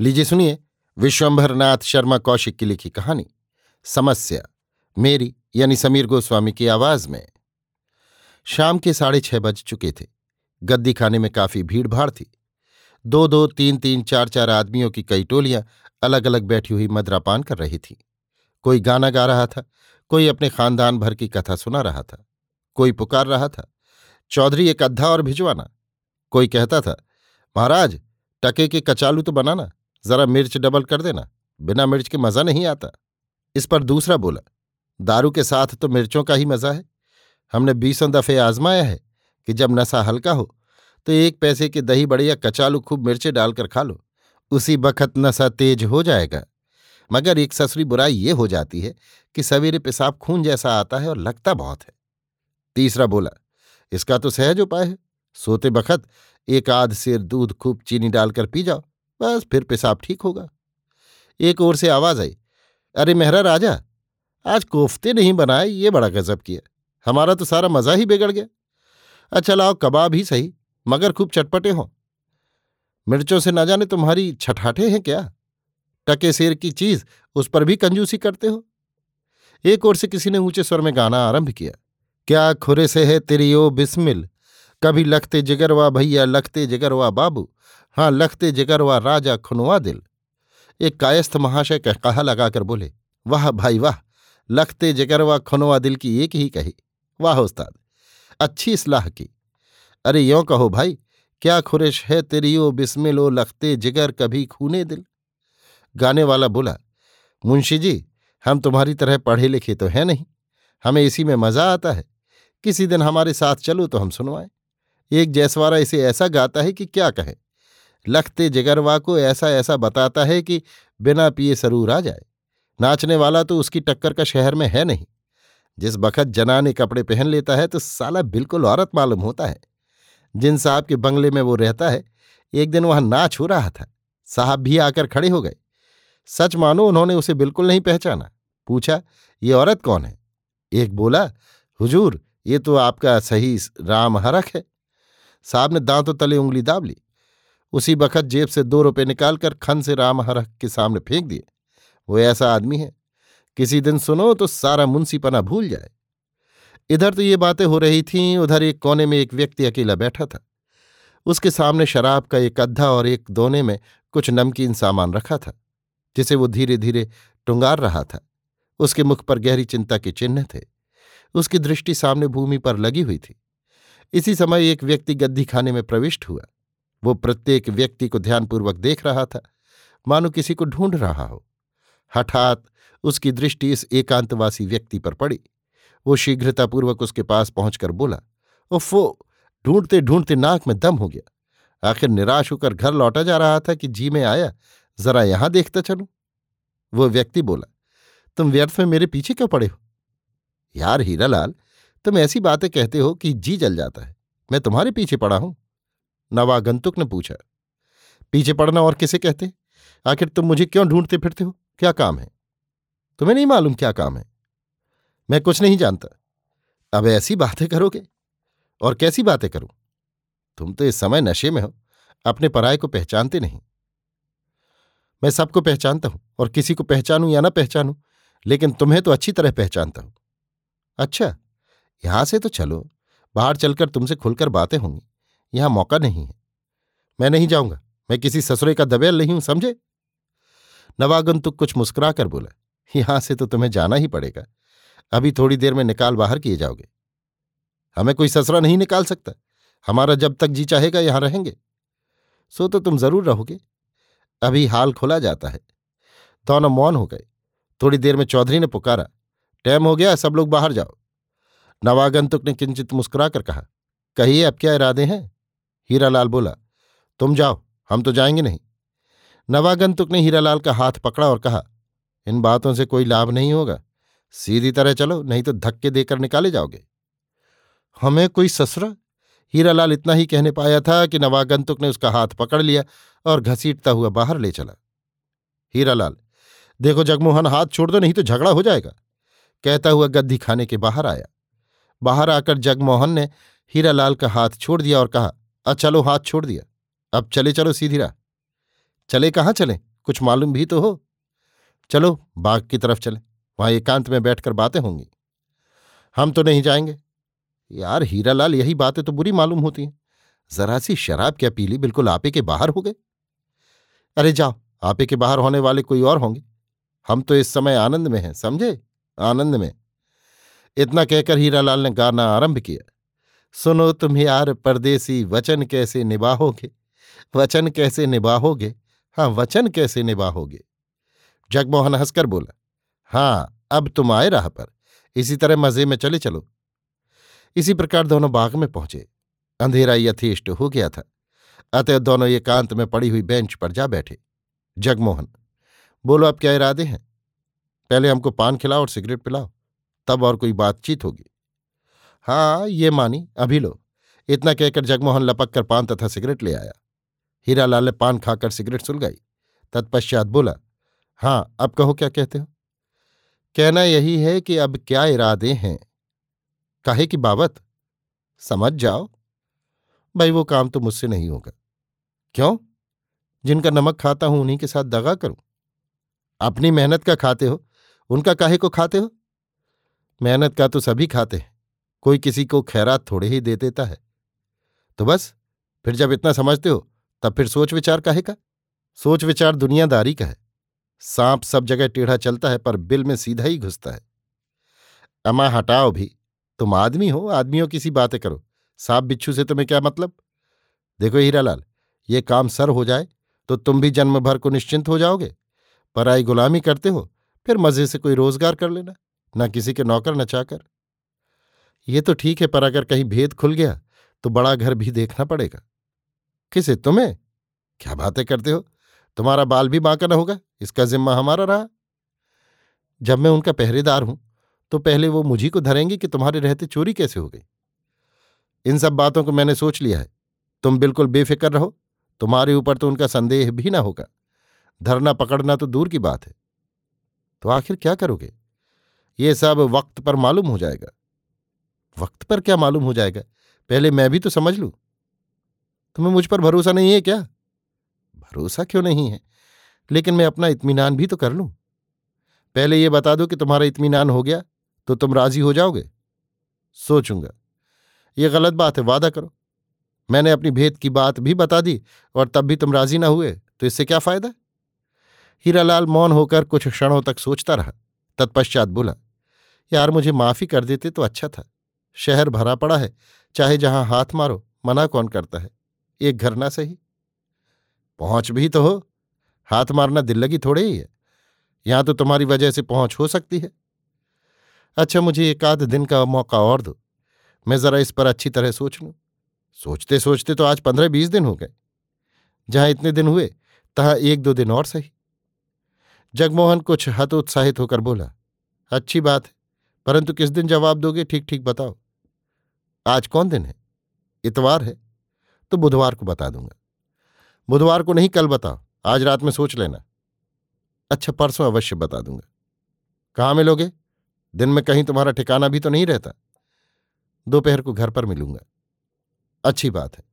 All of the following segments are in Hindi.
लीजिए सुनिए विश्वंभरनाथ शर्मा कौशिक की लिखी कहानी, समस्या, मेरी यानी समीर गोस्वामी की आवाज़ में। शाम के साढ़े छह बज चुके थे। गद्दी खाने में काफ़ी भीड़ भाड़ थी। दो दो तीन तीन चार चार आदमियों की कई टोलियाँ अलग अलग बैठी हुई मदरापान कर रही थी। कोई गाना गा रहा था, कोई अपने खानदान भर की कथा सुना रहा था, कोई पुकार रहा था, चौधरी एक अद्धा और भिजवाना। कोई कहता था, महाराज, टके के कचालू तो बनाना। जरा मिर्च डबल कर देना, बिना मिर्च के मज़ा नहीं आता। इस पर दूसरा बोला, दारू के साथ तो मिर्चों का ही मज़ा है। हमने बीसों दफे आजमाया है कि जब नशा हल्का हो तो एक पैसे के दही बड़े या कचालू खूब मिर्चें डालकर खा लो, उसी बखत नशा तेज हो जाएगा। मगर एक ससुरी बुराई ये हो जाती है कि सवेरे पेशाब खून जैसा आता है और लगता बहुत है। तीसरा बोला, इसका तो सहज उपाय है, सोते बखत एक आध सेर दूध खूब चीनी डालकर पी जाओ। बस फिर पेशाब ठीक होगा। एक ओर से आवाज़ आई, अरे मेहरा राजा, आज कोफ्ते नहीं बनाए, ये बड़ा गजब किया। हमारा तो सारा मज़ा ही बिगड़ गया। अच्छा लाओ, कबाब ही सही, मगर खूब चटपटे हों। मिर्चों से ना जाने तुम्हारी छठाठे हैं क्या? टके शेर की चीज़ उस पर भी कंजूसी करते हो? एक ओर से किसी ने ऊँचे स्वर में गाना आरंभ किया, क्या खुरे से है तेरी ओ बिस्मिल, कभी लखते जिगरवा भैया, लखते जिगरवा बाबू हाँ लखते जिगरवा राजा खुनवा दिल। एक कायस्थ महाशय कह, कहा लगाकर बोले, वाह भाई वाह लखते जिगरवा खुनवा दिल की एक ही कही। वाह उस्ताद, अच्छी सलाह की। अरे यों कहो भाई, क्या खुरिश है तेरी ओ बिस्मिल लखते जिगर कभी खूने दिल? गाने वाला बोला, मुंशी जी, हम तुम्हारी तरह पढ़े लिखे तो हैं नहीं। हमें इसी में मज़ा आता है। किसी दिन हमारे साथ चलो तो हम सुनवाएँ। एक जैसवारा इसे ऐसा गाता है कि क्या कहे। लखते जिगरवा को ऐसा ऐसा बताता है कि बिना पिए सरूर आ जाए। नाचने वाला तो उसकी टक्कर का शहर में है नहीं। जिस बखत जनाने कपड़े पहन लेता है तो साला बिल्कुल औरत मालूम होता है। जिन साहब के बंगले में वो रहता है, एक दिन वहाँ नाच हो रहा था। साहब भी आकर खड़े हो गए। सच मानो उन्होंने उसे बिल्कुल नहीं पहचाना। पूछा, ये औरत कौन है? एक बोला, हुजूर, ये तो आपका सही राम हरख है। साहब ने दांतों तले उंगली दाब ली। उसी बखत जेब से दो रुपए निकालकर खन से राम हरख के सामने फेंक दिए। वो ऐसा आदमी है। किसी दिन सुनो तो सारा मुंसीपना भूल जाए। इधर तो ये बातें हो रही थीं, उधर एक कोने में एक व्यक्ति अकेला बैठा था। उसके सामने शराब का एक अद्धा और एक दोने में कुछ नमकीन सामान रखा था, जिसे वो धीरे धीरे टुंगार रहा था। उसके मुख पर गहरी चिंता के चिन्ह थे। उसकी दृष्टि सामने भूमि पर लगी हुई थी। इसी समय एक व्यक्ति गद्दी खाने में प्रविष्ट हुआ। वो प्रत्येक व्यक्ति को ध्यानपूर्वक देख रहा था। मानो किसी को ढूंढ रहा हो। हठात उसकी दृष्टि इस एकांतवासी व्यक्ति पर पड़ी। वो शीघ्रतापूर्वक उसके पास पहुंचकर बोला उफो ढूंढते ढूंढते नाक में दम हो गया। आखिर निराश होकर घर लौटा जा रहा था कि जी में आया, जरा यहाँ देखता चलूँ? वो व्यक्ति बोला, तुम व्यर्थ में मेरे पीछे क्यों पड़े हो? यार हीरालाल, तुम ऐसी बातें कहते हो कि जी जल जाता है। मैं तुम्हारे पीछे पड़ा हूँ। नवागंतुक ने पूछा, पीछे पड़ना और किसे कहते? आखिर तुम मुझे क्यों ढूंढते फिरते हो? क्या काम है? तुम्हें नहीं मालूम क्या काम है? मैं कुछ नहीं जानता। अब ऐसी बातें करोगे? और कैसी बातें करूँ? तुम तो इस समय नशे में हो, अपने पराये को पहचानते नहीं। मैं सबको पहचानता हूँ और किसी को पहचानूं या ना पहचानूं, लेकिन तुम्हें तो अच्छी तरह पहचानता हूँ। अच्छा यहाँ से तो चलो, बाहर चलकर तुमसे खुलकर बातें होंगी। यहाँ मौका नहीं है। मैं नहीं जाऊँगा। मैं किसी ससुरे का दबेल नहीं हूँ, समझे? नवागंतुक कुछ मुस्कुराकर बोला, यहाँ से तो तुम्हें जाना ही पड़ेगा। अभी थोड़ी देर में निकाल बाहर किए जाओगे। हमें कोई ससुरा नहीं निकाल सकता। हमारा जब तक जी चाहेगा, यहाँ रहेंगे। सो तो तुम ज़रूर रहोगे। अभी हाल खोला जाता है। दोनों मौन हो गए। थोड़ी देर में चौधरी ने पुकारा टाइम हो गया, सब लोग बाहर जाओ। नवागंतुक ने किंचित मुस्कुराकर कहा, कहिए, अब क्या इरादे हैं? हीरालाल बोला, तुम जाओ, हम तो जाएँगे नहीं। नवागंतुक ने हीरालाल का हाथ पकड़ा और कहा, इन बातों से कोई लाभ नहीं होगा। सीधी तरह चलो, नहीं तो धक्के देकर निकाले जाओगे। हमें कोई ससुरा? हीरालाल इतना ही कहने पाया था कि नवागंतुक ने उसका हाथ पकड़ लिया और घसीटता हुआ बाहर ले चला। हीरालाल, देखो जगमोहन, हाथ छोड़ दो, नहीं तो झगड़ा हो जाएगा। कहता हुआ गद्दी खाने के बाहर आया। बाहर आकर जगमोहन ने हीरालाल का हाथ छोड़ दिया और कहा चलो हाथ छोड़ दिया। अब चले चलो सीधी राह। चले कहाँ चले? कुछ मालूम भी तो हो। चलो बाग की तरफ़ चले। वहाँ एकांत में बैठकर बातें होंगी। हम तो नहीं जाएँगे। यार हीरालाल, यही बातें तो बुरी मालूम होती हैं। जरा सी शराब क्या पीली? बिल्कुल आपे के बाहर हो गए। अरे जाओ, आपे के बाहर होने वाले कोई और होंगे। हम तो इस समय आनंद में हैं, समझे? आनंद में। इतना कहकर हीरालाल ने गाना आरंभ किया। सुनो तुम यार परदेसी वचन कैसे निभाओगे? वचन कैसे निभाओगे? हाँ वचन कैसे निभाओगे? जगमोहन हंसकर बोला हाँ अब तुम आए राह पर। इसी तरह मज़े में चले चलो। इसी प्रकार दोनों बाग में पहुँचे। अंधेरा यथेष्ट हो गया था। अतः दोनों एकांत में पड़ी हुई बेंच पर जा बैठे। जगमोहन, बोलो, अब क्या इरादे हैं? पहले हमको पान खिलाओ और सिगरेट पिलाओ। तब और कोई बातचीत होगी। हाँ ये मानी, अभी लो। इतना कहकर जगमोहन लपक कर पान तथा सिगरेट ले आया। हीरालाल ने पान खाकर सिगरेट सुलगाई। तत्पश्चात बोला हाँ अब कहो क्या कहते हो? कहना यही है कि अब क्या इरादे हैं। काहे की बाबत समझ जाओ। भाई, वो काम तो मुझसे नहीं होगा। क्यों? जिनका नमक खाता हूँ, उन्हीं के साथ दगा करूँ। अपनी मेहनत का खाते हो? उनका काहे को खाते हो? मेहनत का तो सभी खाते हैं। कोई किसी को खैरात थोड़े ही दे देता है। तो बस, फिर जब इतना समझते हो, तब फिर सोच विचार काहे का? सोच विचार दुनियादारी का है। सांप सब जगह टेढ़ा चलता है, पर बिल में सीधा ही घुसता है। अमा हटाओ भी। तुम आदमी हो, आदमियों की सी बातें करो। सांप बिच्छू से तुम्हें क्या मतलब? देखो हीरालाल, ये काम सर हो जाए तो तुम भी जन्म भर को निश्चिंत हो जाओगे। पराई गुलामी करते हो, फिर मज़े से कोई रोज़गार कर लेना, न किसी के नौकर, न चाकर। ये तो ठीक है, पर अगर कहीं भेद खुल गया तो बड़ा घर भी देखना पड़ेगा। किसे? तुम्हें? क्या बातें करते हो? तुम्हारा बाल भी बांका न होगा, इसका जिम्मा हमारा रहा। जब मैं उनका पहरेदार हूँ तो पहले वो मुझी को धरेंगे कि तुम्हारे रहते चोरी कैसे हो गई। इन सब बातों को मैंने सोच लिया है। तुम बिल्कुल बेफिक्र रहो, तुम्हारे ऊपर तो उनका संदेह भी ना होगा। धरना पकड़ना तो दूर की बात है। तो आखिर क्या करोगे? ये सब वक्त पर मालूम हो जाएगा। वक्त पर क्या मालूम हो जाएगा? पहले मैं भी तो समझ लूँ। तुम्हें मुझ पर भरोसा नहीं है क्या? भरोसा क्यों नहीं है? लेकिन मैं अपना इत्मीनान भी तो कर लूँ। पहले ये बता दो कि तुम्हारा इत्मीनान हो गया तो तुम राज़ी हो जाओगे? सोचूँगा। ये गलत बात है, वादा करो। मैंने अपनी भेद की बात भी बता दी, और तब भी तुम राज़ी ना हुए तो इससे क्या फ़ायदा? हीरालाल मौन होकर कुछ क्षणों तक सोचता रहा, तत्पश्चात बोला, यार मुझे माफ़ी कर देते तो अच्छा था। शहर भरा पड़ा है, चाहे जहाँ हाथ मारो, मना कौन करता है? एक घर ना सही? पहुँच भी तो हो। हाथ मारना दिल लगी थोड़े ही है। यहाँ तो तुम्हारी वजह से पहुँच हो सकती है। अच्छा मुझे एक आध दिन का मौका और दो। मैं जरा इस पर अच्छी तरह सोच लूँ। सोचते सोचते तो आज पंद्रह बीस दिन हो गए। जहाँ इतने दिन हुए, तहां एक दो दिन और सही। जगमोहन कुछ हतोत्साहित होकर बोला, अच्छी बात है, परंतु किस दिन जवाब दोगे ठीक ठीक बताओ। आज कौन दिन है? इतवार है। तो बुधवार को बता दूँगा। बुधवार को नहीं, कल बताओ आज रात में सोच लेना। अच्छा परसों अवश्य बता दूँगा। कहाँ मिलोगे? दिन में कहीं तुम्हारा ठिकाना भी तो नहीं रहता। दोपहर को घर पर मिलूँगा। अच्छी बात है।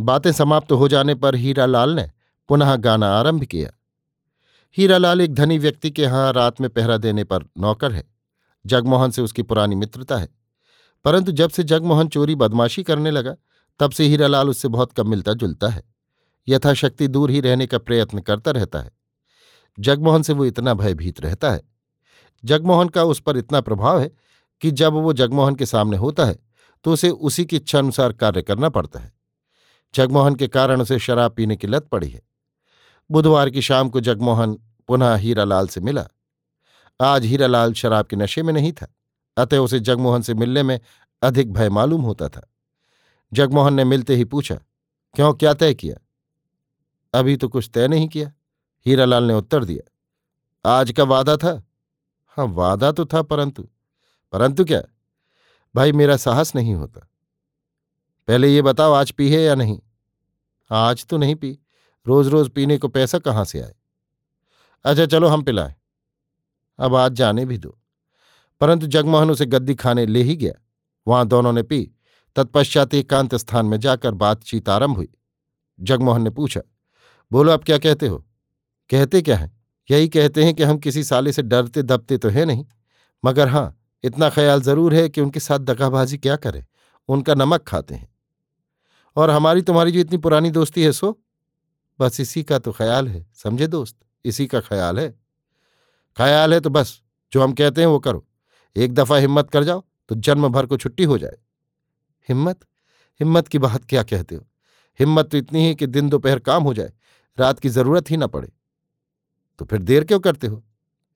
बातें समाप्त हो जाने पर हीरालाल ने पुनः गाना आरंभ किया। हीरालाल एक धनी व्यक्ति के यहाँ रात में पहरा देने पर नौकर है। जगमोहन से उसकी पुरानी मित्रता है। परंतु जब से जगमोहन चोरी बदमाशी करने लगा, तब से हीरालाल उससे बहुत कम मिलता जुलता है। यथाशक्ति दूर ही रहने का प्रयत्न करता रहता है। जगमोहन से वो इतना भयभीत रहता है। जगमोहन का उस पर इतना प्रभाव है कि जब वो जगमोहन के सामने होता है तो उसे उसी की इच्छा अनुसार कार्य करना पड़ता है। जगमोहन के कारण उसे शराब पीने की लत पड़ी है। बुधवार की शाम को जगमोहन पुनः हीरालाल से मिला। आज हीरालाल शराब के नशे में नहीं था। अतः उसे जगमोहन से मिलने में अधिक भय मालूम होता था। जगमोहन ने मिलते ही पूछा, क्यों, क्या तय किया? अभी तो कुछ तय नहीं किया। हीरालाल ने उत्तर दिया, आज का वादा था। हाँ वादा तो था परंतु। परंतु क्या? भाई, मेरा साहस नहीं होता। पहले ये बताओ, आज पी है या नहीं? आज तो नहीं पी। रोज रोज पीने को पैसा कहाँ से आए? अच्छा चलो, हम पिलाएँ। अब आज जाने भी दो। परंतु जगमोहन उसे गद्दी खाने ले ही गया। वहाँ दोनों ने पी। तत्पश्चात एकांत स्थान में जाकर बातचीत आरंभ हुई। जगमोहन ने पूछा, बोलो, आप क्या कहते हो? कहते क्या हैं? यही कहते हैं कि हम किसी साले से डरते दबते तो है नहीं। मगर हाँ इतना ख्याल ज़रूर है कि उनके साथ दगाबाजी क्या करें। उनका नमक खाते हैं। और हमारी तुम्हारी जो इतनी पुरानी दोस्ती है, सो? बस इसी का तो ख्याल है, समझे दोस्त? इसी का ख्याल है? ख्याल है तो बस, जो हम कहते हैं वो करो। एक दफ़ा हिम्मत कर जाओ तो जन्म भर को छुट्टी हो जाए। हिम्मत? हिम्मत की बात क्या कहते हो? हिम्मत तो इतनी है कि दिन दोपहर काम हो जाए, रात की ज़रूरत ही ना पड़े। तो फिर देर क्यों करते हो?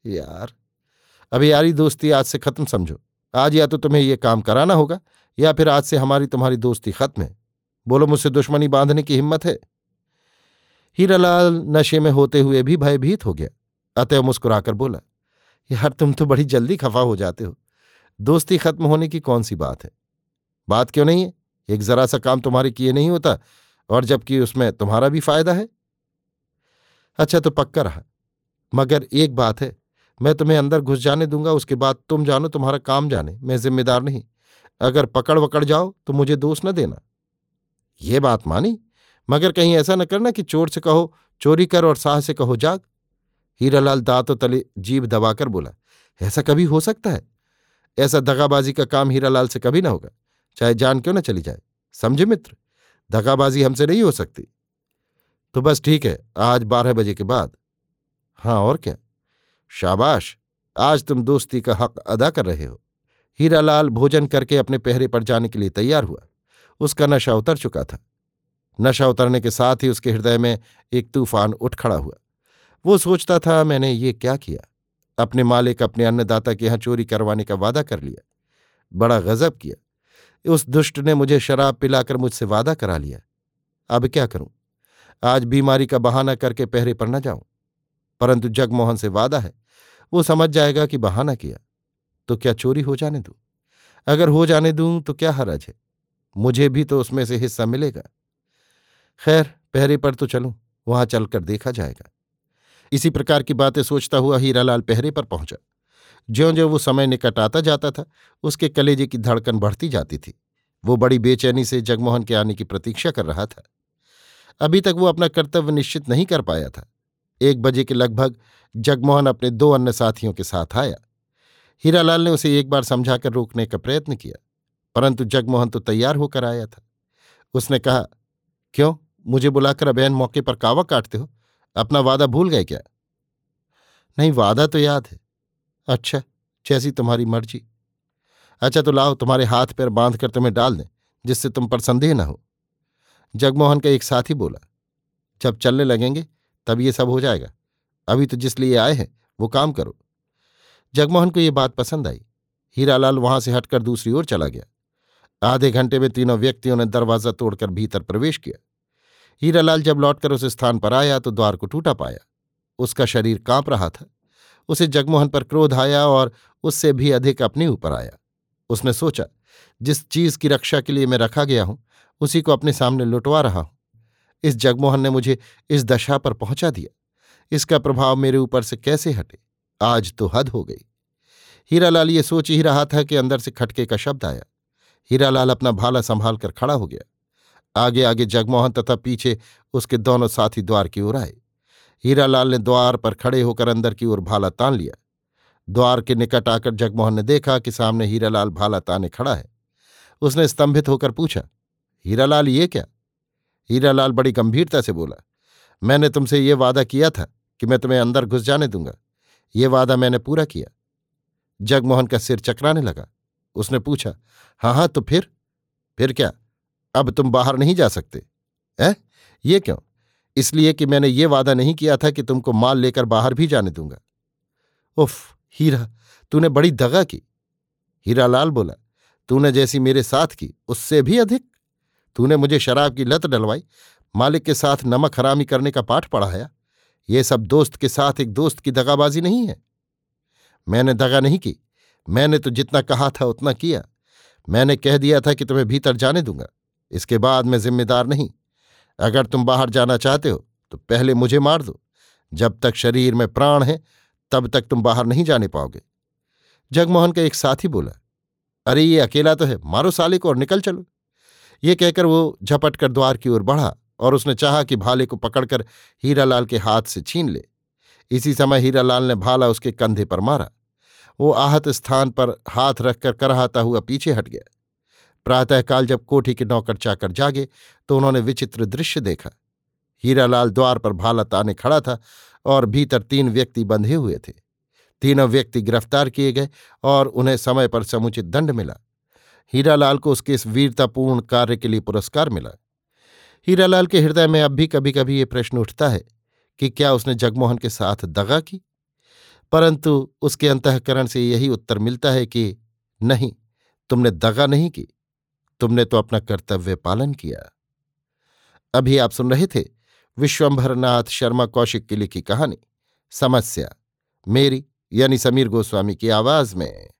यार अभी यारी दोस्ती आज से खत्म समझो। आज या तो तुम्हें ये काम कराना होगा, या फिर आज से हमारी तुम्हारी दोस्ती खत्म है। बोलो, मुझसे दुश्मनी बांधने की हिम्मत है? हीरालाल नशे में होते हुए भी भयभीत हो गया। अतः मुस्कुराकर बोला यार तुम तो बड़ी जल्दी खफा हो जाते हो। दोस्ती खत्म होने की कौन सी बात है? बात क्यों नहीं है? एक जरा सा काम तुम्हारे किए नहीं होता, और जबकि उसमें तुम्हारा भी फ़ायदा है। अच्छा तो पक्का रहा। मगर एक बात है, मैं तुम्हें अंदर घुस जाने दूँगा, उसके बाद तुम जानो तुम्हारा काम जाने, मैं जिम्मेदार नहीं। अगर पकड़ वकड़ जाओ तो मुझे दोष न देना। ये बात मानी? मगर कहीं ऐसा न करना कि चोर से कहो, चोरी कर और साह से कहो, जाग। हीरालाल दांतों तले जीभ दबाकर बोला, ऐसा कभी हो सकता है? ऐसा दगाबाजी का काम हीरालाल से कभी ना होगा। चाहे जान क्यों ना चली जाए? समझे मित्र? दगाबाजी हमसे नहीं हो सकती। तो बस ठीक है, आज बारह बजे के बाद। हाँ और क्या? शाबाश, आज तुम दोस्ती का हक अदा कर रहे हो। हीरालाल भोजन करके अपने पहरे पर जाने के लिए तैयार हुआ। उसका नशा उतर चुका था। नशा उतरने के साथ ही उसके हृदय में एक तूफ़ान उठ खड़ा हुआ। वो सोचता था, मैंने ये क्या किया? अपने मालिक अपने अन्नदाता के यहाँ चोरी करवाने का वादा कर लिया। बड़ा गजब किया। उस दुष्ट ने मुझे शराब पिलाकर मुझसे वादा करा लिया। अब क्या करूँ? आज बीमारी का बहाना करके पहरे पर न जाऊँ। परंतु जगमोहन से वादा है। वो समझ जाएगा कि बहाना किया। तो क्या चोरी हो जाने दूँ? अगर हो जाने दूँ तो क्या हरज है? मुझे भी तो उसमें से हिस्सा मिलेगा। खैर, पहरे पर तो चलूँ। वहाँ चलकर देखा जाएगा। इसी प्रकार की बातें सोचता हुआ हीरालाल पहरे पर पहुँचा। ज्यो ज्यो वो समय निकट आता जाता था, उसके कलेजे की धड़कन बढ़ती जाती थी। वो बड़ी बेचैनी से जगमोहन के आने की प्रतीक्षा कर रहा था। अभी तक वो अपना कर्तव्य निश्चित नहीं कर पाया था। एक बजे के लगभग जगमोहन अपने दो अन्य साथियों के साथ आया। हीरालाल ने उसे एक बार समझाकर रोकने का प्रयत्न किया, परंतु जगमोहन तो तैयार होकर आया था। उसने कहा, क्यों? मुझे बुलाकर अबैन मौके पर कावा काटते हो? अपना वादा भूल गए क्या? नहीं, वादा तो याद है। अच्छा जैसी तुम्हारी मर्ज़ी। अच्छा तो लाओ तुम्हारे हाथ पैर बाँध कर तुम्हें डाल दें, जिससे तुम पर संदेह न हो। जगमोहन का एक साथी बोला, जब चलने लगेंगे, तब ये सब हो जाएगा। अभी तो जिस लिए आए हैं, वो काम करो। जगमोहन को ये बात पसंद आई। हीरालाल वहाँ से हटकर दूसरी ओर चला गया। आधे घंटे में तीनों व्यक्तियों ने दरवाज़ा तोड़कर भीतर प्रवेश किया। हीरालाल जब लौटकर उस स्थान पर आया तो द्वार को टूटा पाया। उसका शरीर काँप रहा था। उसे जगमोहन पर क्रोध आया और उससे भी अधिक अपने ऊपर आया। उसने सोचा, जिस चीज़ की रक्षा के लिए मैं रखा गया हूँ, उसी को अपने सामने लुटवा रहा हूँ। इस जगमोहन ने मुझे इस दशा पर पहुँचा दिया। इसका प्रभाव मेरे ऊपर से कैसे हटे? आज तो हद हो गई। हीरालाल ये सोच ही रहा था कि अंदर से खटके का शब्द आया। हीरालाल अपना भाला संभाल कर खड़ा हो गया। आगे आगे जगमोहन तथा पीछे उसके दोनों साथी द्वार की ओर आए। हीरालाल ने द्वार पर खड़े होकर अंदर की ओर भाला तान लिया। द्वार के निकट आकर जगमोहन ने देखा कि सामने हीरालाल भाला ताने खड़ा है। उसने स्तंभित होकर पूछा, हीरालाल, ये क्या? हीरालाल बड़ी गंभीरता से बोला, मैंने तुमसे ये वादा किया था कि मैं तुम्हें अंदर घुस जाने दूँगा। ये वादा मैंने पूरा किया। जगमोहन का सिर चकराने लगा। उसने पूछा हाँ हाँ तो फिर? फिर क्या? अब तुम बाहर नहीं जा सकते, है? ये क्यों? इसलिए कि मैंने ये वादा नहीं किया था कि तुमको माल लेकर बाहर भी जाने दूँगा। उफ, हीरा, तूने बड़ी दगा की। हीरालाल बोला, तूने जैसी मेरे साथ की, उससे भी अधिक। तूने मुझे शराब की लत डलवाई, मालिक के साथ नमक हरामी करने का पाठ पढ़ाया। ये सब दोस्त के साथ एक दोस्त की दगाबाजी नहीं है। मैंने दगा नहीं की, मैंने तो जितना कहा था उतना किया। मैंने कह दिया था कि तुम्हें भीतर जाने दूँगा। इसके बाद मैं जिम्मेदार नहीं। अगर तुम बाहर जाना चाहते हो तो पहले मुझे मार दो। जब तक शरीर में प्राण है, तब तक तुम बाहर नहीं जाने पाओगे। जगमोहन का एक साथी बोला, अरे, ये अकेला तो है, मारो साले को और निकल चलो। ये कहकर वो झपट कर द्वार की ओर बढ़ा और उसने चाहा कि भाले को पकड़कर हीरालाल के हाथ से छीन ले। इसी समय हीरालाल ने भाला उसके कंधे पर मारा। वो आहत स्थान पर हाथ रखकर कराहता हुआ पीछे हट गया। प्रातःकाल जब कोठी के नौकर चाकर जागे तो उन्होंने विचित्र दृश्य देखा। हीरालाल द्वार पर भाला ताने खड़ा था और भीतर तीन व्यक्ति बंधे हुए थे। तीनों व्यक्ति गिरफ़्तार किए गए और उन्हें समय पर समुचित दंड मिला। हीरालाल को उसके इस वीरतापूर्ण कार्य के लिए पुरस्कार मिला। हीरालाल के हृदय में अब भी कभी कभी ये प्रश्न उठता है कि क्या उसने जगमोहन के साथ दगा की? परंतु उसके अंतकरण से यही उत्तर मिलता है कि नहीं, तुमने दगा नहीं की। तुमने तो अपना कर्तव्य पालन किया। अभी आप सुन रहे थे विश्वंभरनाथ शर्मा कौशिक की लिखी कहानी, समस्या, मेरी यानी समीर गोस्वामी की आवाज़ में।